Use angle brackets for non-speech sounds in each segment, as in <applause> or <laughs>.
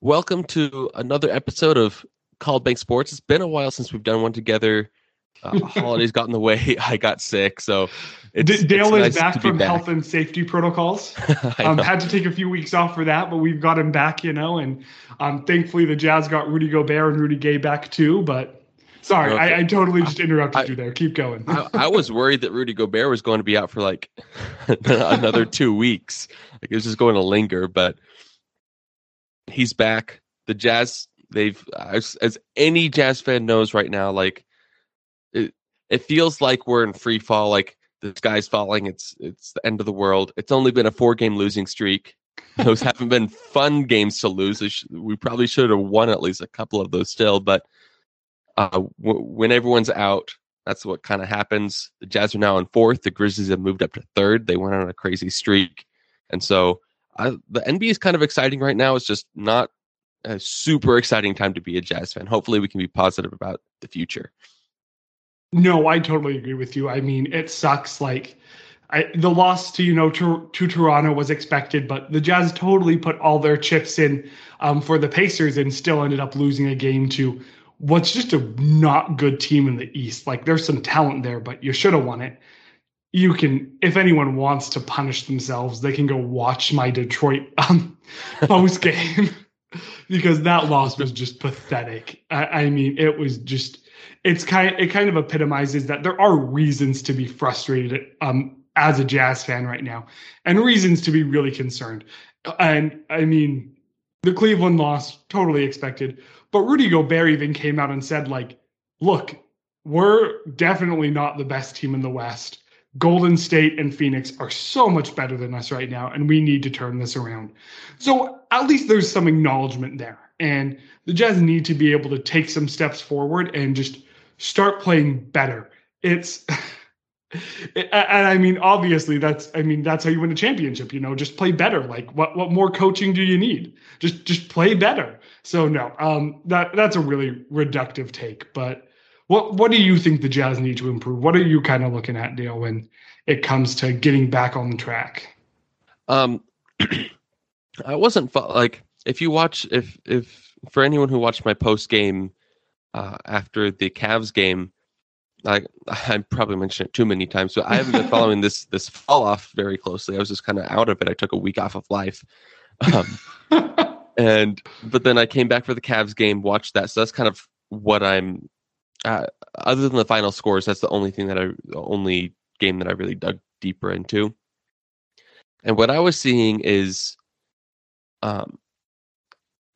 Welcome to another episode of Called Bank Sports. It's been a while since we've done one together. Uh, holidays got in the way. <laughs> I got sick, so it's, Dale is nice back from back. health and safety protocols. <laughs> um, had to take a few weeks off for that, but we've got him back, you know. And um, thankfully, the Jazz got Rudy Gobert and Rudy Gay back too. But sorry, okay. I, I, totally just interrupted I, you there. Keep going. I, I, was <laughs> worried that Rudy Gobert was going to be out for like another two weeks. Like it was just going to linger, but he's back. The Jazz, they've as, as any Jazz fan knows right now, like it, it feels like we're in free fall. Like the sky's falling. It's it's the end of the world. It's only been a four game losing streak. <laughs> Those haven't been fun games to lose. We probably should have won at least a couple of those still, but uh, w- when everyone's out, that's what kind of happens. The Jazz are now in fourth. The Grizzlies have moved up to third. They went on a crazy streak, and so I, the NBA is kind of exciting right now. It's just not a super exciting time to be a Jazz fan. Hopefully, we can be positive about the future. No, I totally agree with you. I mean, it sucks. Like, I, the loss to you know to, to Toronto was expected, but the Jazz totally put all their chips in um, for the Pacers and still ended up losing a game to what's just a not good team in the East. Like, there's some talent there, but you should have won it you can if anyone wants to punish themselves they can go watch my detroit um, <laughs> post game. Because that loss was just pathetic. I, I, mean it was just it's kind it kind of epitomizes that there are reasons to be frustrated um, as a jazz fan right now and reasons to be really concerned. And i mean the cleveland loss totally expected. But rudy gobert even came out and said like look we're definitely not the best team in the west Golden State and Phoenix are so much better than us right now, and we need to turn this around. So at least there's some acknowledgement there. And the Jazz need to be able to take some steps forward and just start playing better. It's <laughs> and I mean, obviously, that's I mean, that's how you win a championship. You know, just play better. Like, what what more coaching do you need? Just just play better. So no, um, that that's a really reductive take, but what what do you think the Jazz need to improve? What are you kind of looking at, Dale, when it comes to getting back on the track? Um, <clears throat> I wasn't like if you watch if if for anyone who watched my post game uh, after the Cavs game, like <laughs> I probably mentioned it too many times, but I haven't been following this this fall off very closely. I was just kind of out of it. I took a week off of life, um, <laughs> and but then I came back for the Cavs game, watched that. So that's kind of what I'm uh, other than the final scores, that's the only thing that I, the only game that I really dug deeper into. And what I was seeing is, um,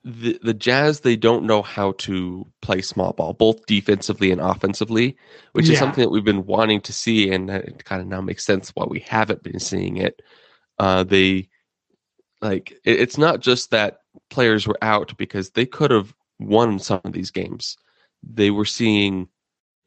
the the Jazz they don't know how to play small ball, both defensively and offensively, which yeah. is something that we've been wanting to see, and it kind of now makes sense why we haven't been seeing it. Uh, they like it, it's not just that players were out because they could have won some of these games they were seeing,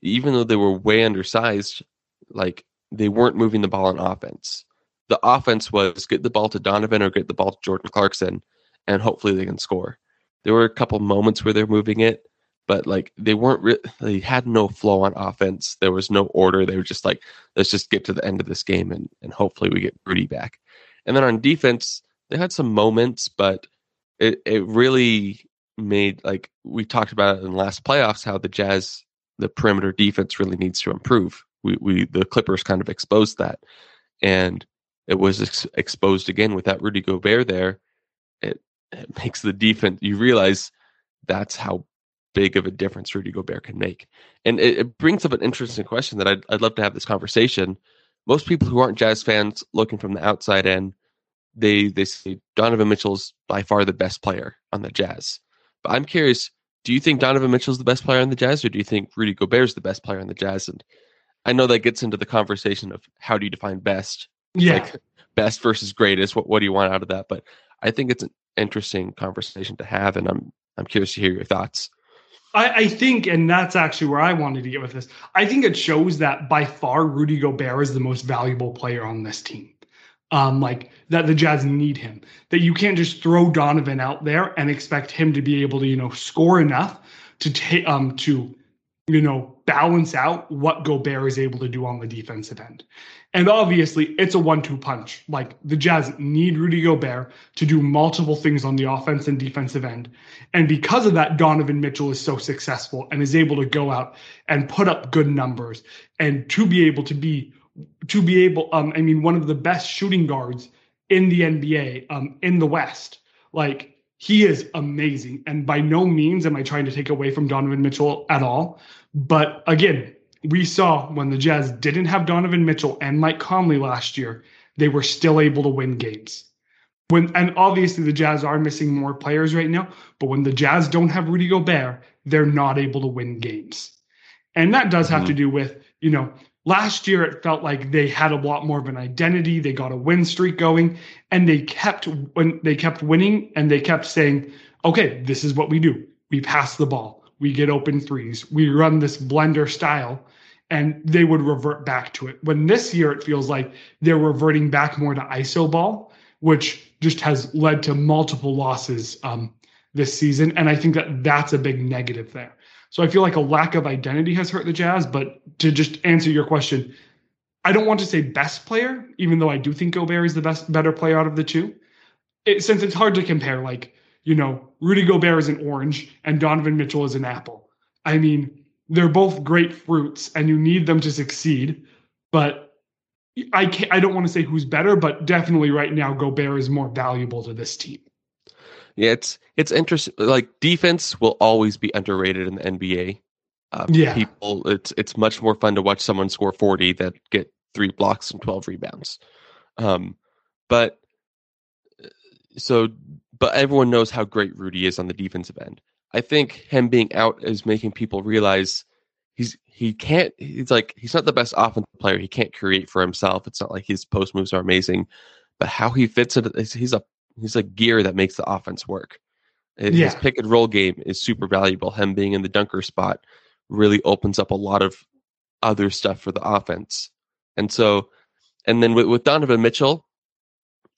even though they were way undersized, like they weren't moving the ball on offense. The offense was get the ball to Donovan or get the ball to Jordan Clarkson, and hopefully they can score. There were a couple moments where they're moving it, but like they weren't re- they had no flow on offense. There was no order. They were just like, let's just get to the end of this game and and hopefully we get Rudy back. And then on defense, they had some moments, but it it really made like we talked about it in the last playoffs how the Jazz the perimeter defense really needs to improve. We we the Clippers kind of exposed that, and it was ex- exposed again with that Rudy Gobert there. It, it <laughs> makes the defense. You realize that's how big of a difference Rudy Gobert can make, and it, it brings up an interesting question that I'd I'd love to have this conversation. Most people who aren't Jazz fans looking from the outside in, they they say Donovan Mitchell's by far the best player on the Jazz. But I'm curious, do you think Donovan Mitchell's the best player on the Jazz, or do you think Rudy Gobert's the best player on the Jazz? And I know that gets into the conversation of how do you define best? Yeah. Like best versus greatest. What what do you want out of that? But I think it's an interesting conversation to have, and I'm I'm curious to hear your thoughts. I, I, think, and that's actually where I wanted to get with this. I think it shows that by far Rudy Gobert is the most valuable player on this team um, like that the Jazz need him. That you can't just throw Donovan out there and expect him to be able to, you know, score enough to take um to, you know, balance out what Gobert is able to do on the defensive end. And obviously, it's a one two punch. Like the Jazz need Rudy Gobert to do multiple things on the offense and defensive end. And because of that, Donovan Mitchell is so successful and is able to go out and put up good numbers and to be able to be, to be able, um, I mean, one of the best shooting guards in the NBA, um, in the West. Like, he is amazing. And by no means am I trying to take away from Donovan Mitchell at all. But again, we saw when the Jazz didn't have Donovan Mitchell and Mike Conley last year, they were still able to win games. When and obviously the Jazz are missing more players right now, but when the Jazz don't have Rudy Gobert, they're not able to win games. And that does have mm-hmm. to do with, you know, Last year, it felt like they had a lot more of an identity. They got a win streak going, and they kept when they kept winning, and they kept saying, "Okay, this is what we do. We pass the ball. We get open threes. We run this blender style." And they would revert back to it. When this year, it feels like they're reverting back more to ISO ball, which just has led to multiple losses um, this season. And I think that that's a big negative there. So I feel like a lack of identity has hurt the Jazz. But to just answer your question, I don't want to say best player, even though I do think Gobert is the best, better player out of the two. It, since it's hard to compare, like, you know, Rudy Gobert is an orange and Donovan Mitchell is an apple. I mean, they're both great fruits and you need them to succeed. But I can't, I don't want to say who's better, but definitely right now, Gobert is more valuable to this team. Yeah, it's it's interesting. Like defense will always be underrated in the NBA. Um, yeah, people, it's it's much more fun to watch someone score forty that get three blocks and twelve rebounds. Um, but uh, so, but everyone knows how great Rudy is on the defensive end. I think him being out is making people realize he's he can't. He's like he's not the best offensive player. He can't create for himself. It's not like his post moves are amazing, but how he fits it. He's a he's like gear that makes the offense work. His yeah. pick and roll game is super valuable. Him being in the dunker spot really opens up a lot of other stuff for the offense. And so, and then with, with Donovan Mitchell,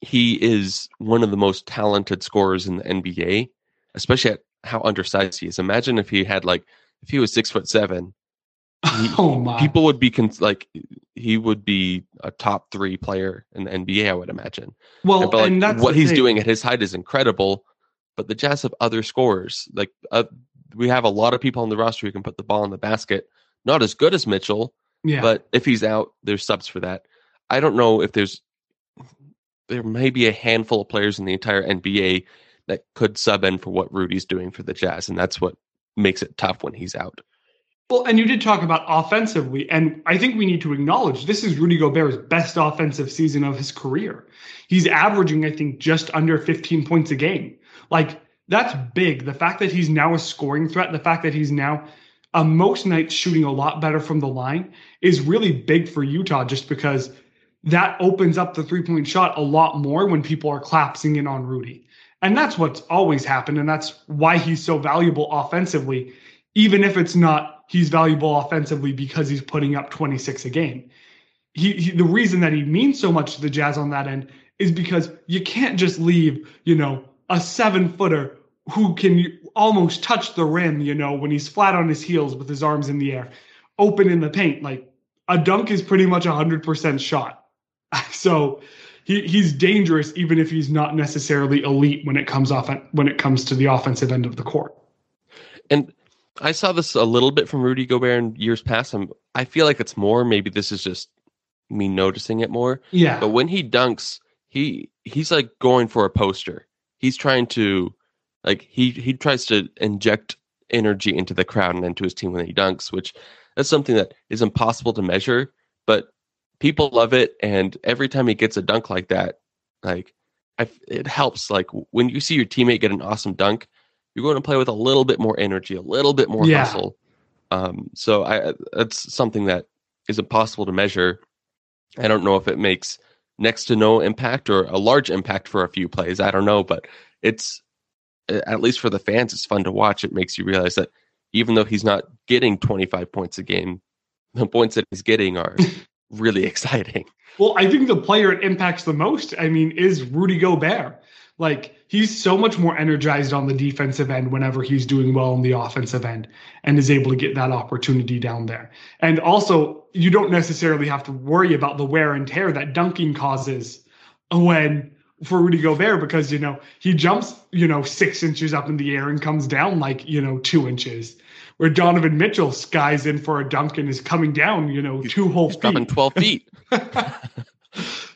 he is one of the most talented scorers in the NBA, especially at how undersized he is. Imagine if he had like, if he was six foot seven, he, <laughs> oh my. people would be con- like, he would be a top three player in the NBA, I would imagine. Well, and, like, and that's what he's thing. doing at his height is incredible but the Jazz have other scorers. Like uh, we have a lot of people on the roster who can put the ball in the basket. Not as good as Mitchell, yeah. but if he's out, there's subs for that. I don't know if there's there may be a handful of players in the entire NBA that could sub in for what Rudy's doing for the Jazz, and that's what makes it tough when he's out. Well, and you did talk about offensively, and I think we need to acknowledge this is Rudy Gobert's best offensive season of his career. He's averaging, I think, just under 15 points a game. Like that's big. The fact that he's now a scoring threat, the fact that he's now uh, most nights shooting a lot better from the line is really big for Utah just because that opens up the three point shot a lot more when people are collapsing in on Rudy. And that's what's always happened. And that's why he's so valuable offensively, even if it's not he's valuable offensively because he's putting up 26 a game. He, he, the reason that he means so much to the Jazz on that end is because you can't just leave, you know, a seven footer who can almost touch the rim, you know, when he's flat on his heels with his arms in the air, open in the paint. Like a dunk is pretty much a hundred percent shot. <laughs> So he, he's dangerous even if he's not necessarily elite when it comes off when it comes to the offensive end of the court. And I saw this a little bit from Rudy Gobert in years past. I'm, I feel like it's more. Maybe this is just me noticing it more. Yeah. But when he dunks, he he's like going for a poster he's trying to like he he tries to inject energy into the crowd and into his team when he dunks, which that's something that is impossible to measure, but people love it. And every time he gets a dunk like that, like I, it helps. Like when you see your teammate get an awesome dunk, you're going to play with a little bit more energy, a little bit more yeah. hustle. Um, so I that's something that is impossible to measure. I don't know if it makes next to no impact or a large impact for a few plays. I don't know, but it's at least for the fans, it's fun to watch. It makes you realize that even though he's not getting 25 points a game, the points that he's getting are <laughs> really exciting. Well, I think the player it impacts the most, I mean, is Rudy Gobert. Like he's so much more energized on the defensive end whenever he's doing well on the offensive end and is able to get that opportunity down there. And also, you don't necessarily have to worry about the wear and tear that dunking causes when for Rudy Gobert because you know he jumps you know six inches up in the air and comes down like you know two inches. Where Donovan Mitchell skies in for a dunk and is coming down, you know, two whole feet. Dropping twelve feet. <laughs> and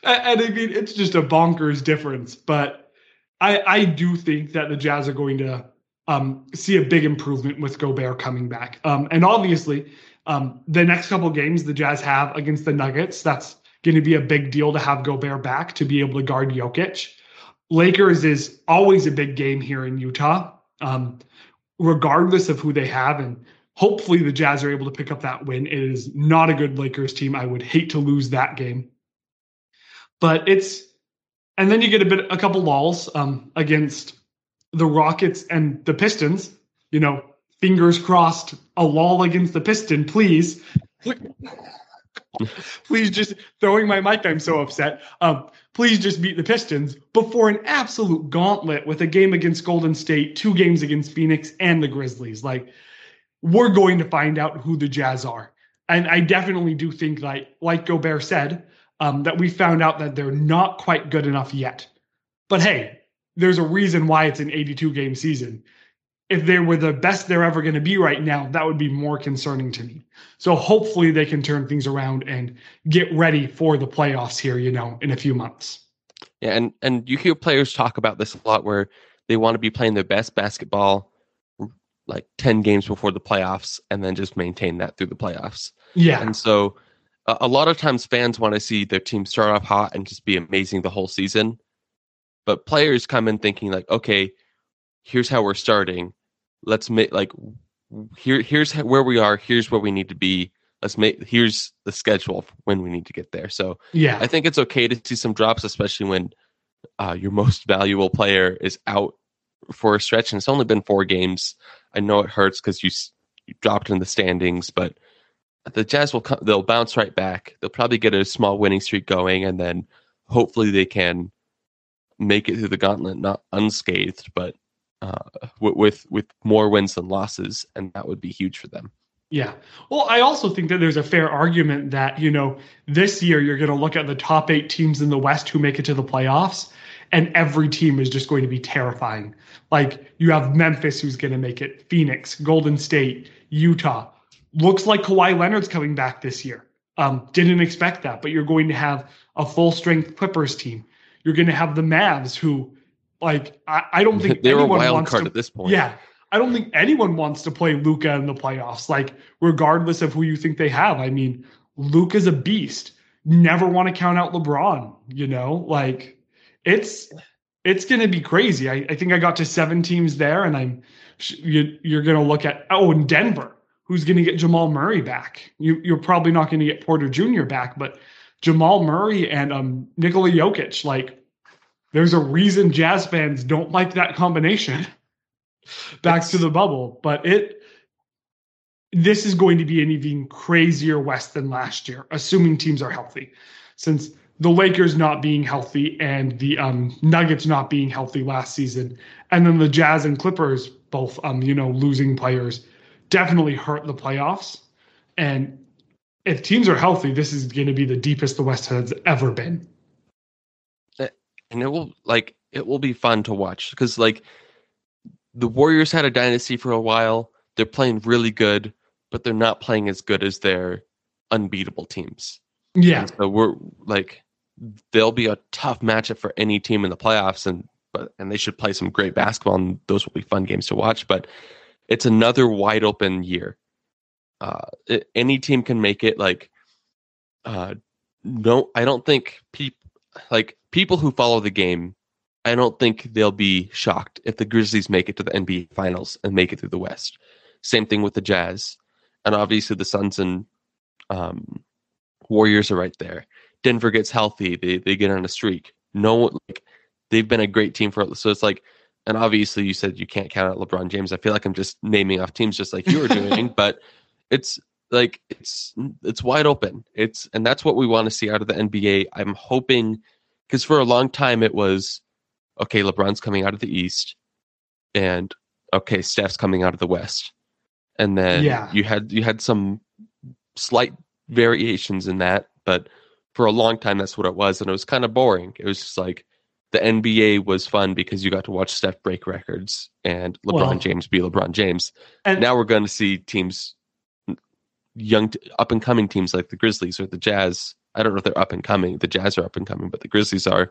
I mean, it's just a bonkers difference. But I, I do think that the Jazz are going to um, see a big improvement with Gobert coming back. Um, and obviously, um, the next couple games the Jazz have against the Nuggets, that's going to be a big deal to have Gobert back to be able to guard Jokic. Lakers is always a big game here in Utah, um, regardless of who they have. And hopefully the Jazz are able to pick up that win. It is not a good Lakers team. I would hate to lose that game but it's and then you get a bit a couple lulls um, against the Rockets and the Pistons. You know, fingers crossed, a lull against the Piston, please. <laughs> please just throwing my mic. I'm so upset. Um, please just beat the Pistons before an absolute gauntlet with a game against Golden State, two games against Phoenix, and the Grizzlies. Like, we're going to find out who the Jazz are. And I definitely do think, like, like Gobert said, um, that we found out that they're not quite good enough yet. But hey, there's a reason why it's an 82 game season. If they were the best they're ever going to be right now, that would be more concerning to me. So hopefully they can turn things around and get ready for the playoffs here, you know, in a few months. Yeah, and and you hear players talk about this a lot where they want to be playing their best basketball like 10 games before the playoffs and then just maintain that through the playoffs. Yeah. And so a lot of times fans want to see their team start off hot and just be amazing the whole season. But players come in thinking like, okay, here's how we're starting. Let's make like here here's where we are, here's where we need to be. Let's make here's the schedule when we need to get there. So yeah, I think it's okay to see some drops, especially when uh, your <laughs> most valuable player is out for a stretch, and it's only been four games. I know it hurts because you, you dropped in the standings, but the Jazz will come, they'll bounce right back. They'll probably get a small winning streak going, and then hopefully they can make it through the gauntlet not unscathed, but uh, with with more wins than losses, and that would be huge for them. Yeah. Well, I also think that there's a fair argument that, you know, this year you're going to look at the top eight teams in the West who make it to the playoffs, and every team is just going to be terrifying. Like you have Memphis who's going to make it, Phoenix, Golden State, Utah, looks like Kawhi Leonard's coming back this year. Um, didn't expect that, but you're going to have a full strength Clippers team. You're going to have the Mavs, who, like, I, I don't think <laughs> they were a wild card to, at this point. Yeah, I don't think anyone wants to play Luka in the playoffs. Like, regardless of who you think they have, I mean, Luka's a beast. Never want to count out LeBron. You know, like it's it's going to be crazy. I, I think I got to seven teams there, and I'm you, you're going to look at oh, in Denver who's going to get Jamal Murray back. You, are probably not going to get Porter Jr. back, but Jamal Murray and um, Nikola Jokic, like, there's a reason Jazz fans don't like that combination. <laughs> back to the bubble, but it this is going to be an even crazier West than last year, assuming teams are healthy, since the Lakers not being healthy and the um, Nuggets not being healthy last season, and then the Jazz and Clippers both, um, you know, losing players definitely hurt the playoffs. And if teams are healthy, this is going to be the deepest the West has ever been. Eh, and it will like it will be fun to watch because like the Warriors had a dynasty for a while. They're playing really good, but they're not playing as good as their unbeatable teams. Yeah. And so we're like they'll be a tough matchup for any team in the playoffs and but and they should play some great basketball and those will be fun games to watch. But it's another wide open year. Uh, it, any team can make it. Like, uh, no, I don't think people like people who follow the game. I don't think they'll be shocked if the Grizzlies make it to the NBA Finals and make it through the West. Same thing with the Jazz, and obviously the Suns and um, Warriors are right there. Denver gets healthy, they they get on a streak. No, like they've been a great team for so it's like and obviously you said you can't count out LeBron James. I feel like I'm just naming off teams just like you were doing, <laughs> but it's like it's it's wide open. It's and that's what we want to see out of the NBA. I'm hoping because for a long time it was okay, LeBron's coming out of the East, and okay, Steph's coming out of the West, and then Yeah. you had you had some slight variations in that, but for a long time that's what it was, and it was kind of boring. It was just like the NBA was fun because you got to watch Steph break records and LeBron Well- James be LeBron James. And now we're going to see teams young t- up and coming teams like the grizzlies or the jazz i don't know if they're up and coming the jazz are up and coming but the grizzlies are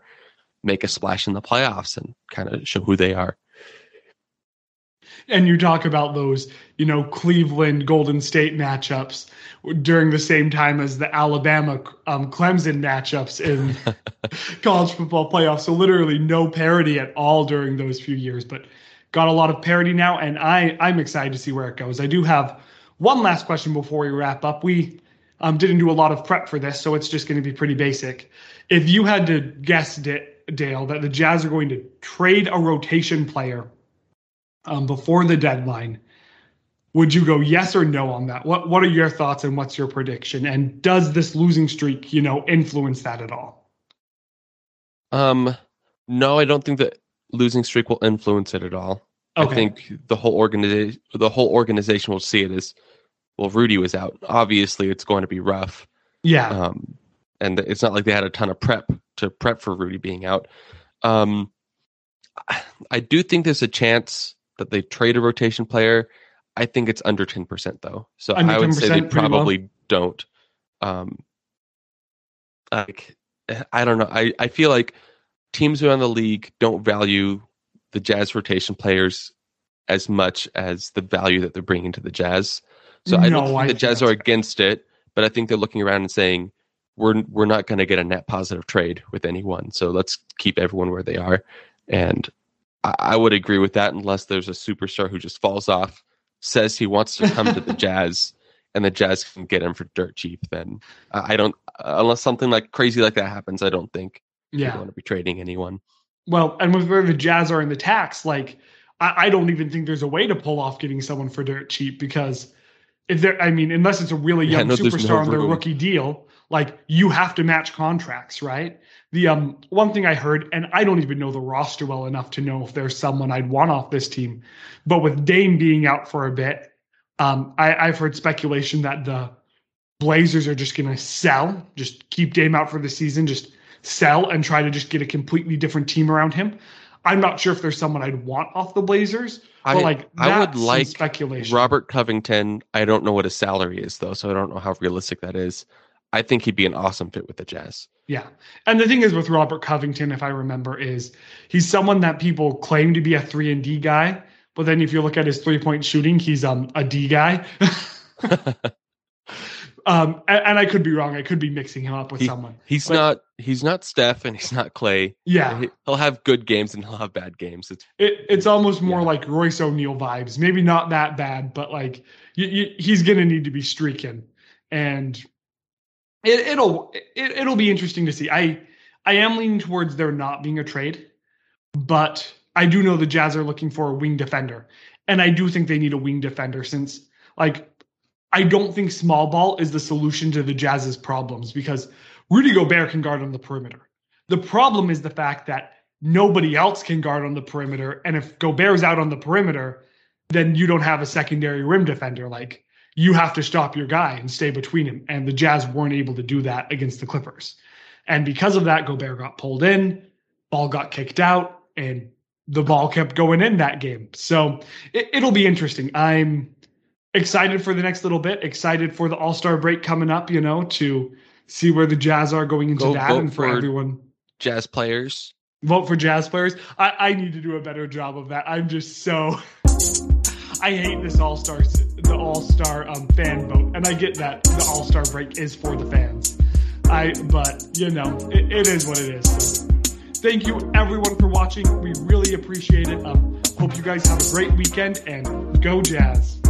make a splash in the playoffs and kind of show who they are and you talk about those, you know, Cleveland Golden State matchups during the same time as the Alabama um, Clemson matchups in <laughs> college football playoffs. So literally no parity at all during those few years, but got a lot of parity now, and I I'm excited to see where it goes. I do have one last question before we wrap up. We um, didn't do a lot of prep for this, so it's just going to be pretty basic. If you had to guess, D- Dale, that the Jazz are going to trade a rotation player um, before the deadline, would you go yes or no on that? What What are your thoughts and what's your prediction? And does this losing streak, you know, influence that at all? um no i don't think that losing streak will influence it at all Okay. i think the whole organization the whole organization will see it as well rudy was out obviously it's going to be rough yeah, um, and it's not like they had a ton of prep to prep for Rudy being out. Um, I- I do think there's a chance that they trade a rotation player. I think it's under ten percent though, so Under I would say they 10%, probably don't. Um, like I don't know. I I feel like teams around the league don't value the Jazz rotation players as much as the value that they're bringing to the Jazz. So I don't think I the Jazz are against it, but I think they're looking around and saying we're we're not going to get a net positive trade with anyone. So let's keep everyone where they are. And I, I would agree with that unless there's a superstar who just falls off, says he wants to come to the <laughs> Jazz, and the Jazz can get him for dirt cheap. Then I don't unless something like crazy like that happens. I don't think yeah. they're going to be trading anyone. Well, and with where the Jazz are in the tax, like I, I don't even think there's a way to pull off getting someone for dirt cheap because if there, I mean, unless it's a really Yeah, young no, superstar no on their rookie deal, like you have to match contracts, right? The um one thing I heard, and I don't even know the roster well enough to know if there's someone I'd want off this team, but with Dame being out for a bit, um, I, I've heard speculation that the Blazers are just gonna sell, just keep Dame out for the season, just sell and try to just get a completely different team around him. I'm not sure if there's someone I'd want off the Blazers, but I like I would like speculation. Robert Covington. I don't know what his salary is though, so I don't know how realistic that is. I think he'd be an awesome fit with the Jazz. Yeah. And the thing is with Robert Covington, if I remember, is he's someone that people claim to be a three and D guy, but then if you look at his three point shooting, he's um a D guy. <laughs> um and, and I could be wrong. I could be mixing him up with He- someone. He's But- not he's not Steph and he's not Clay. Yeah. He- He'll have good games and he'll have bad games. It's It, it's almost more Yeah. like Royce O'Neale vibes. Maybe not that bad, but like you, you, he's going to need to be streaking, and it, it'll it, it'll be interesting to see. I I am leaning towards there not being a trade, but I do know the Jazz are looking for a wing defender, and I do think they need a wing defender since like I don't think small ball is the solution to the Jazz's problems because Rudy Gobert can guard on the perimeter. The problem is the fact that nobody else can guard on the perimeter. And if Gobert's out on the perimeter, then you don't have a secondary rim defender. Like you have to stop your guy and stay between him. And the Jazz weren't able to do that against the Clippers. And because of that, Gobert got pulled in, ball got kicked out, and the ball kept going in that game. So it, it'll be interesting. I'm excited for the next little bit, excited for the All Star break coming up, you know, to see where the Jazz are going into Go that and for for- everyone Jazz players. vote for jazz players. I, I need to do a better job of that. I'm just so <laughs> I hate this all star the all star um, fan vote, and I get that the all star break is for the fans. I but you know it, it is what it is. Thank you everyone for watching. We really appreciate it. Um, hope you guys have a great weekend and go Jazz.